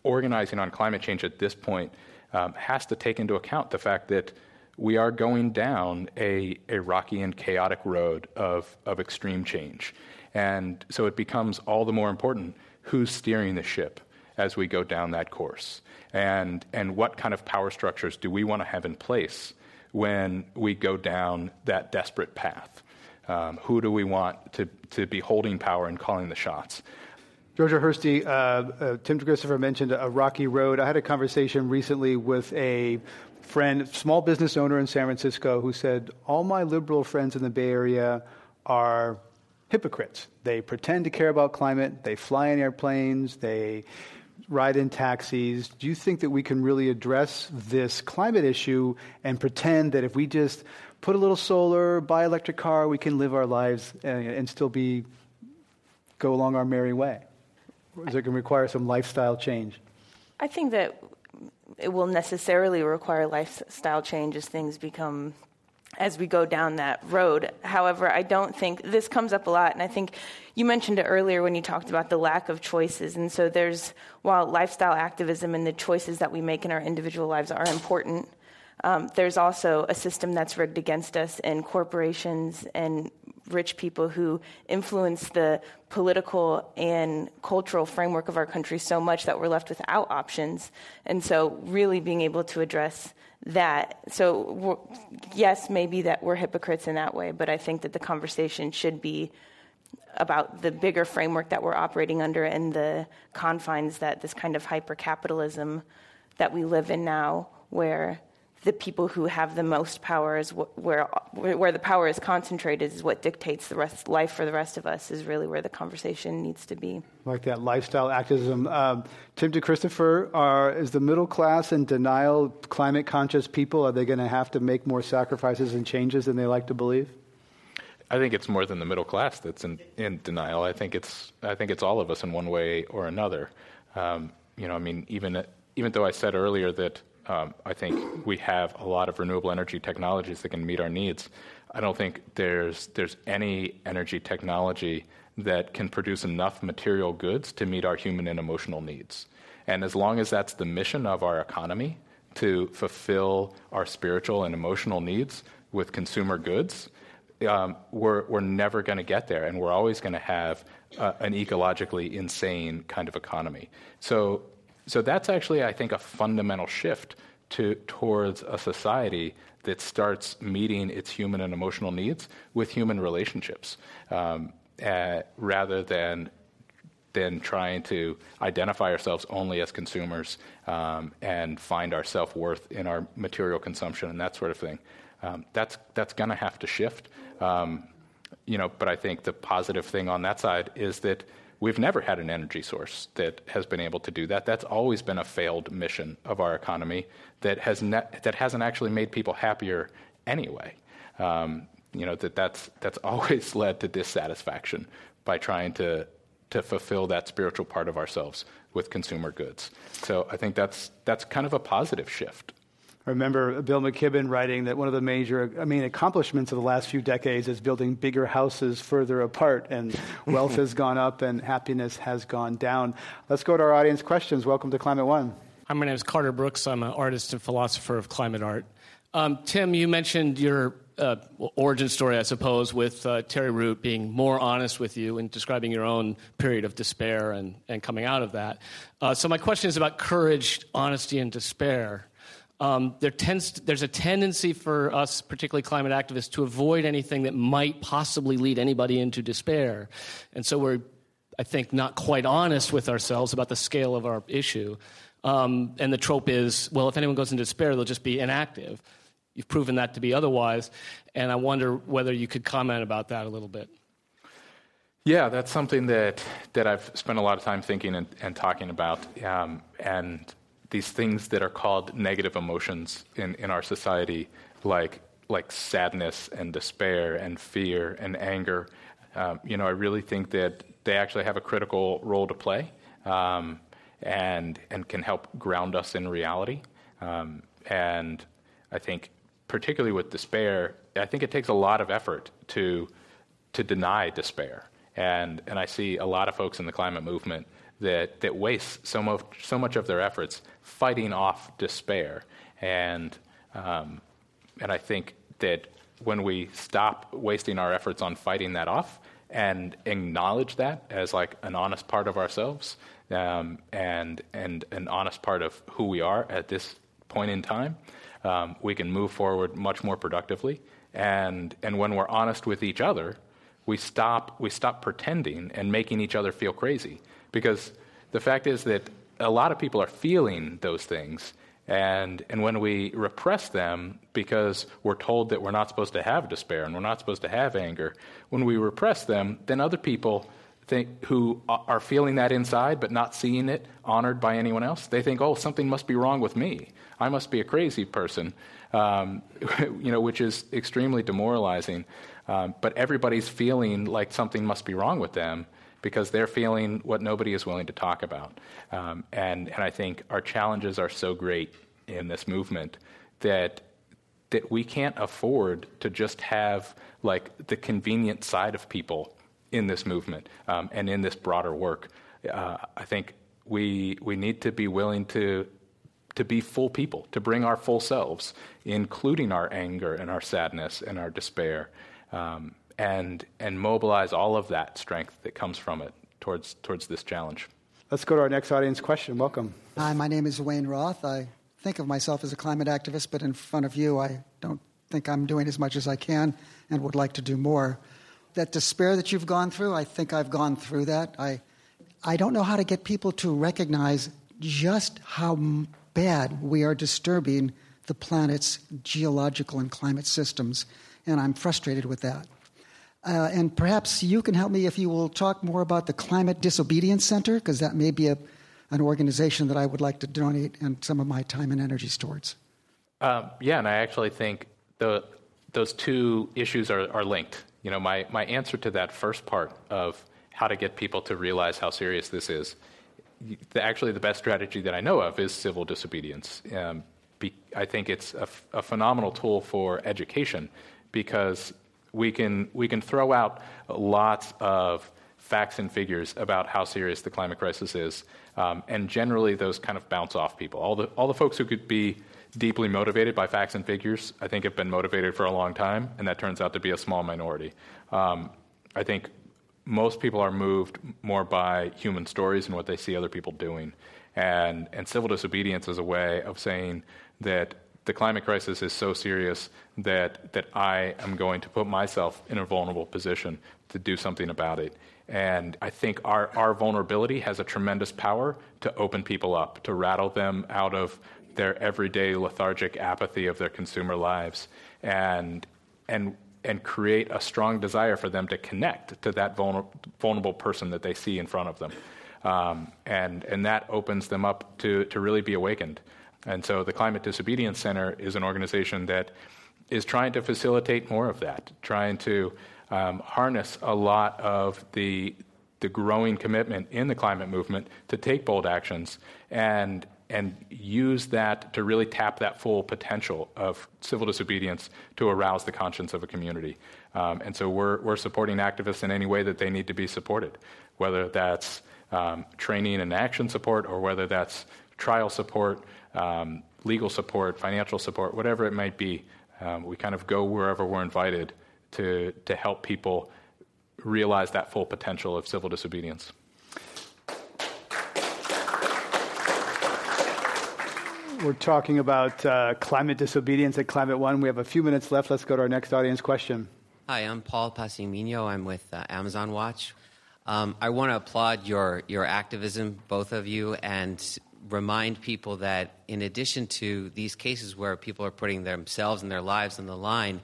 organizing on climate change at this point um, has to take into account the fact that we are going down a, a rocky and chaotic road of, of extreme change. And so it becomes all the more important who's steering the ship as we go down that course and, and what kind of power structures do we want to have in place when we go down that desperate path? Um, who do we want to, to be holding power and calling the shots? Georgia Hirsty, uh, uh, Tim Christopher mentioned a rocky road. I had a conversation recently with a friend, small business owner in San Francisco, who said, All my liberal friends in the Bay Area are hypocrites. They pretend to care about climate, they fly in airplanes, they ride in taxis. Do you think that we can really address this climate issue and pretend that if we just put a little solar, buy an electric car, we can live our lives and, and still be go along our merry way? Or is it going to require some lifestyle change? I think that it will necessarily require lifestyle change as things become as we go down that road. However, I don't think this comes up a lot, and I think you mentioned it earlier when you talked about the lack of choices. And so, there's while lifestyle activism and the choices that we make in our individual lives are important, um, there's also a system that's rigged against us, and corporations and rich people who influence the political and cultural framework of our country so much that we're left without options. And so, really being able to address that. So, yes, maybe that we're hypocrites in that way, but I think that the conversation should be about the bigger framework that we're operating under and the confines that this kind of hyper capitalism that we live in now, where the people who have the most power is where where the power is concentrated is what dictates the rest life for the rest of us is really where the conversation needs to be. Like that lifestyle activism. Um, Tim DeChristopher, are is the middle class in denial? Climate conscious people are they going to have to make more sacrifices and changes than they like to believe? I think it's more than the middle class that's in, in denial. I think it's I think it's all of us in one way or another. Um, you know, I mean, even even though I said earlier that um, I think we have a lot of renewable energy technologies that can meet our needs. I don't think there's there's any energy technology that can produce enough material goods to meet our human and emotional needs. And as long as that's the mission of our economy to fulfill our spiritual and emotional needs with consumer goods, um, we're, we're never going to get there, and we're always going to have uh, an ecologically insane kind of economy. So so that's actually, I think, a fundamental shift to, towards a society that starts meeting its human and emotional needs with human relationships um, uh, rather than than trying to identify ourselves only as consumers um, and find our self worth in our material consumption and that sort of thing. Um, that's that's going to have to shift. Um, you know, but I think the positive thing on that side is that We've never had an energy source that has been able to do that. That's always been a failed mission of our economy that, has ne- that hasn't actually made people happier anyway. Um, you know, that that's, that's always led to dissatisfaction by trying to, to fulfill that spiritual part of ourselves with consumer goods. So I think that's, that's kind of a positive shift. I remember Bill McKibben writing that one of the major, I mean, accomplishments of the last few decades is building bigger houses further apart, and wealth has gone up and happiness has gone down. Let's go to our audience questions. Welcome to Climate One. Hi, my name is Carter Brooks. I'm an artist and philosopher of climate art. Um, Tim, you mentioned your uh, origin story, I suppose, with uh, Terry Root being more honest with you and describing your own period of despair and, and coming out of that. Uh, so, my question is about courage, honesty, and despair. Um, there tends to, there's a tendency for us, particularly climate activists, to avoid anything that might possibly lead anybody into despair. And so we're, I think, not quite honest with ourselves about the scale of our issue. Um, and the trope is, well, if anyone goes into despair, they'll just be inactive. You've proven that to be otherwise. And I wonder whether you could comment about that a little bit. Yeah, that's something that, that I've spent a lot of time thinking and, and talking about. Um, and these things that are called negative emotions in, in our society, like, like sadness and despair and fear and anger. Um, you know, I really think that they actually have a critical role to play um, and, and can help ground us in reality. Um, and I think, particularly with despair, I think it takes a lot of effort to, to deny despair. And, and I see a lot of folks in the climate movement that, that waste so much, so much of their efforts fighting off despair. And, um, and I think that when we stop wasting our efforts on fighting that off and acknowledge that as like an honest part of ourselves um, and, and an honest part of who we are at this point in time, um, we can move forward much more productively. And, and when we're honest with each other, we stop, we stop pretending and making each other feel crazy. Because the fact is that a lot of people are feeling those things. And, and when we repress them because we're told that we're not supposed to have despair and we're not supposed to have anger, when we repress them, then other people think, who are feeling that inside but not seeing it honored by anyone else, they think, oh, something must be wrong with me. I must be a crazy person, um, you know, which is extremely demoralizing. Um, but everybody's feeling like something must be wrong with them because they're feeling what nobody is willing to talk about. Um, and, and I think our challenges are so great in this movement that that we can't afford to just have like the convenient side of people in this movement um, and in this broader work. Uh, I think we we need to be willing to to be full people, to bring our full selves, including our anger and our sadness and our despair, um, and and mobilize all of that strength that comes from it towards towards this challenge. Let's go to our next audience question. Welcome. Hi, my name is Wayne Roth. I think of myself as a climate activist, but in front of you, I don't think I'm doing as much as I can and would like to do more. That despair that you've gone through, I think I've gone through that. I, I don't know how to get people to recognize just how bad we are disturbing the planet's geological and climate systems, and I'm frustrated with that. Uh, and perhaps you can help me if you will talk more about the Climate Disobedience Center, because that may be a, an organization that I would like to donate and some of my time and energies towards. Um, yeah, and I actually think the, those two issues are, are linked. You know, my, my answer to that first part of how to get people to realize how serious this is, the, actually the best strategy that I know of is civil disobedience. Um, be, I think it's a, a phenomenal tool for education because we can, we can throw out lots of facts and figures about how serious the climate crisis is, um, and generally those kind of bounce off people. All the, all the folks who could be deeply motivated by facts and figures, I think, have been motivated for a long time, and that turns out to be a small minority. Um, I think most people are moved more by human stories and what they see other people doing. And, and civil disobedience is a way of saying that the climate crisis is so serious that, that I am going to put myself in a vulnerable position to do something about it. And I think our, our vulnerability has a tremendous power to open people up, to rattle them out of their everyday lethargic apathy of their consumer lives, and, and, and create a strong desire for them to connect to that vulnerable, vulnerable person that they see in front of them. Um, and, and that opens them up to, to really be awakened. And so the Climate Disobedience Center is an organization that is trying to facilitate more of that, trying to um, harness a lot of the, the growing commitment in the climate movement to take bold actions and, and use that to really tap that full potential of civil disobedience to arouse the conscience of a community. Um, and so we're, we're supporting activists in any way that they need to be supported, whether that's um, training and action support or whether that's trial support um, legal support, financial support, whatever it might be. Um, we kind of go wherever we're invited to, to help people realize that full potential of civil disobedience. We're talking about uh, climate disobedience at Climate One. We have a few minutes left. Let's go to our next audience question. Hi, I'm Paul Paz y Miño. I'm with uh, Amazon Watch. Um, I want to applaud your, your activism, both of you, and remind people that in addition to these cases where people are putting themselves and their lives on the line,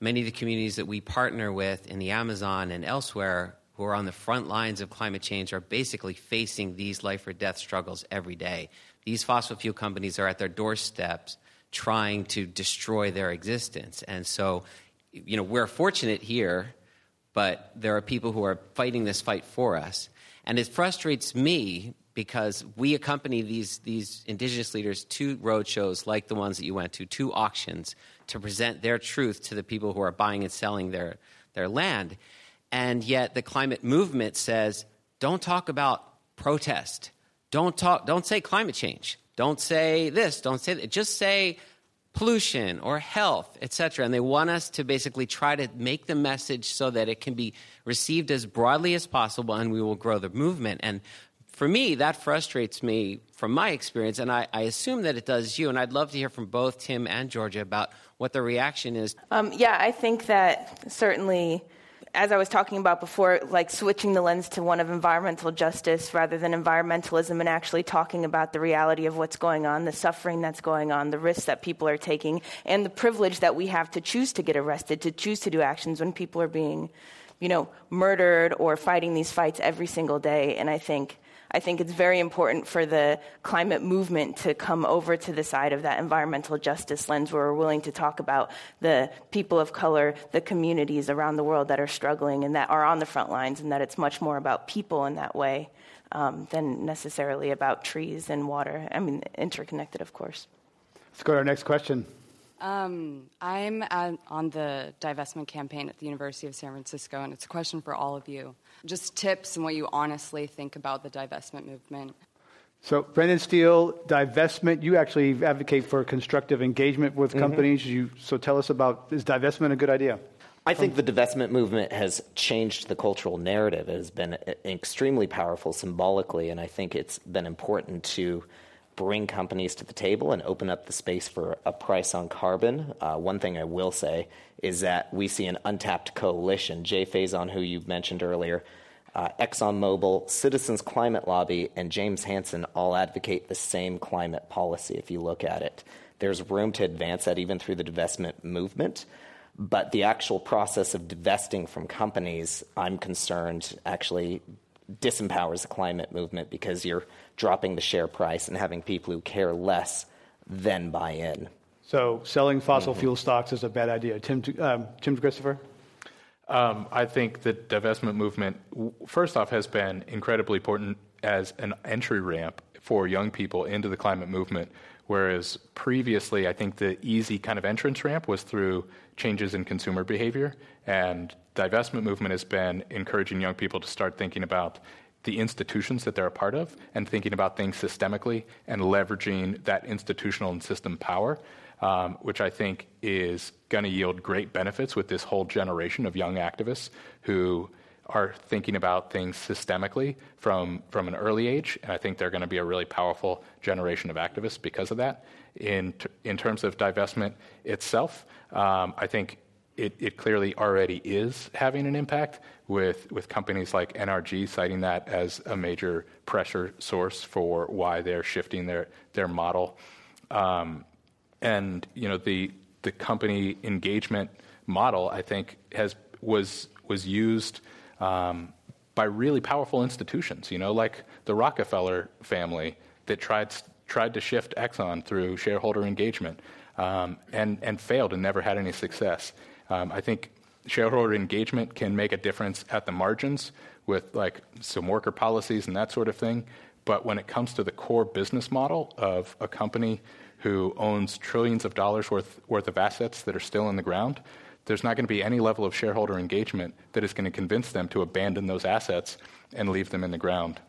many of the communities that we partner with in the Amazon and elsewhere who are on the front lines of climate change are basically facing these life or death struggles every day. These fossil fuel companies are at their doorsteps trying to destroy their existence. And so, you know, we're fortunate here, but there are people who are fighting this fight for us. And it frustrates me because we accompany these, these indigenous leaders to roadshows like the ones that you went to, to auctions, to present their truth to the people who are buying and selling their, their land. And yet the climate movement says, don't talk about protest. Don't, talk, don't say climate change. Don't say this. Don't say that. Just say pollution or health, etc. And they want us to basically try to make the message so that it can be received as broadly as possible and we will grow the movement. And for me, that frustrates me from my experience, and I, I, assume that it does you. And I'd love to hear from both Tim and Georgia about what the reaction is. Um, yeah, I think that certainly, as I was talking about before, like switching the lens to one of environmental justice rather than environmentalism and actually talking about the reality of what's going on, the suffering that's going on, the risks that people are taking, and the privilege that we have to choose to get arrested, to choose to do actions when people are being, you know, murdered or fighting these fights every single day. And I think I think it's very important for the climate movement to come over to the side of that environmental justice lens where we're willing to talk about the people of color, the communities around the world that are struggling and that are on the front lines, and that it's much more about people in that way um, than necessarily about trees and water. I mean, interconnected, of course. Let's go to our next question. Um, I'm at, on the divestment campaign at the University of San Francisco, and it's a question for all of you. Just tips and what you honestly think about the divestment movement. So, Brendon Steele, divestment, you actually advocate for constructive engagement with Mhm. companies. You, so, tell us about is divestment a good idea? I think the divestment movement has changed the cultural narrative. It has been extremely powerful symbolically, and I think it's been important to bring companies to the table and open up the space for a price on carbon. Uh, one thing I will say is that we see an untapped coalition. Jay Faison, who you mentioned earlier, uh, ExxonMobil, Citizens Climate Lobby, and James Hansen all advocate the same climate policy if you look at it. There's room to advance that even through the divestment movement. But the actual process of divesting from companies, I'm concerned, actually disempowers the climate movement because you're dropping the share price and having people who care less then buy in. So, selling fossil fuel stocks is a bad idea. Tim, um, Tim Christopher? Um, I think the divestment movement, first off, has been incredibly important as an entry ramp for young people into the climate movement. Whereas previously, I think the easy kind of entrance ramp was through changes in consumer behavior. And divestment movement has been encouraging young people to start thinking about the institutions that they're a part of and thinking about things systemically and leveraging that institutional and system power, um, which I think is going to yield great benefits with this whole generation of young activists who are thinking about things systemically from, from an early age, and I think they're going to be a really powerful generation of activists because of that. In, t- in terms of divestment itself, um, I think it, it clearly already is having an impact with, with companies like NRG citing that as a major pressure source for why they're shifting their, their model. Um, and you know the the company engagement model, I think, has was was used um, by really powerful institutions. You know, like the Rockefeller family that tried tried to shift Exxon through shareholder engagement um, and and failed and never had any success. Um, I think shareholder engagement can make a difference at the margins with like some worker policies and that sort of thing. But when it comes to the core business model of a company who owns trillions of dollars worth, worth of assets that are still in the ground, there's not going to be any level of shareholder engagement that is going to convince them to abandon those assets and leave them in the ground.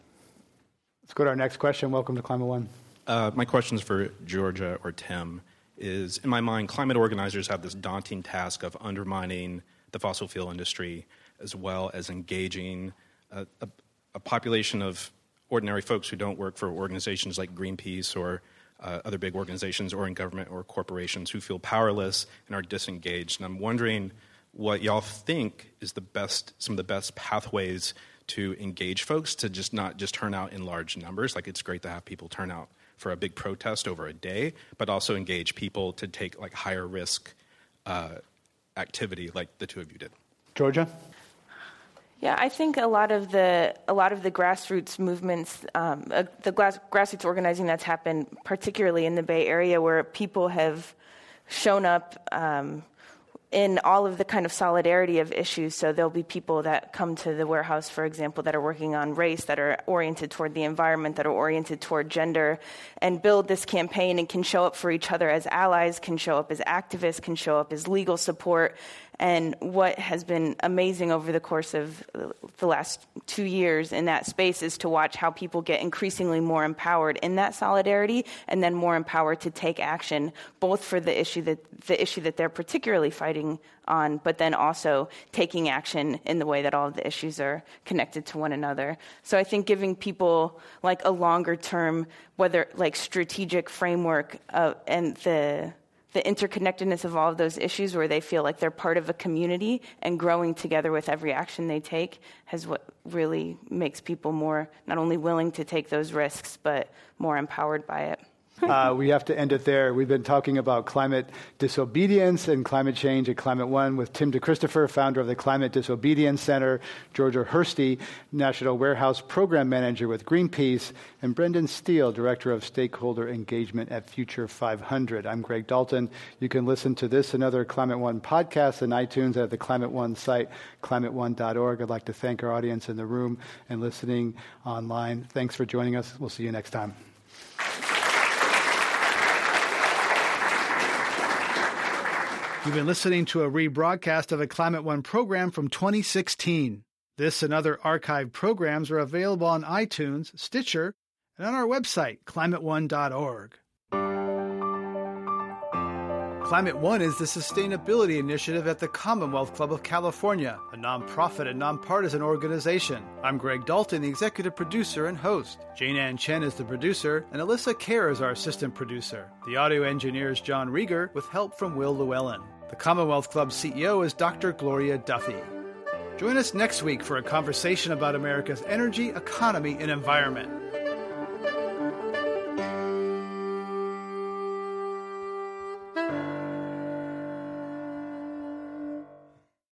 Let's go to our next question. Welcome to Climate One. Uh, my question is for Georgia or Tim. Is in my mind, climate organizers have this daunting task of undermining the fossil fuel industry as well as engaging a, a, a population of ordinary folks who don't work for organizations like Greenpeace or uh, other big organizations or in government or corporations who feel powerless and are disengaged. And I'm wondering what y'all think is the best, some of the best pathways to engage folks to just not just turn out in large numbers. Like it's great to have people turn out for a big protest over a day, but also engage people to take like higher risk uh, activity like the two of you did. Georgia? Yeah, I think a lot of the a lot of the grassroots movements, um, uh, the grass, grassroots organizing that's happened, particularly in the Bay Area, where people have shown up um, in all of the kind of solidarity of issues. So there'll be people that come to the warehouse, for example, that are working on race, that are oriented toward the environment, that are oriented toward gender, and build this campaign and can show up for each other as allies, can show up as activists, can show up as legal support. And what has been amazing over the course of the last two years in that space is to watch how people get increasingly more empowered in that solidarity and then more empowered to take action, both for the issue that, the issue that they're particularly fighting on, but then also taking action in the way that all of the issues are connected to one another. So I think giving people like a longer term, whether like strategic framework uh, and the the interconnectedness of all of those issues where they feel like they're part of a community and growing together with every action they take has what really makes people more not only willing to take those risks but more empowered by it. uh, we have to end it there. We've been talking about climate disobedience and climate change at Climate One with Tim DeChristopher, founder of the Climate Disobedience Center, Georgia Hirsty, National Warehouse Program Manager with Greenpeace, and Brendon Steele, Director of Stakeholder Engagement at Future 500. I'm Greg Dalton. You can listen to this and other Climate One podcasts and iTunes at the Climate One site, climateone.org. I'd like to thank our audience in the room and listening online. Thanks for joining us. We'll see you next time. You've been listening to a rebroadcast of a Climate One program from 2016. This and other archived programs are available on iTunes, Stitcher, and on our website, climateone.org. Climate One is the sustainability initiative at the Commonwealth Club of California, a nonprofit and nonpartisan organization. I'm Greg Dalton, the executive producer and host. Jane Ann Chen is the producer, and Alyssa Kerr is our assistant producer. The audio engineer is John Rieger, with help from Will Llewellyn. The Commonwealth Club CEO is Dr. Gloria Duffy. Join us next week for a conversation about America's energy, economy, and environment.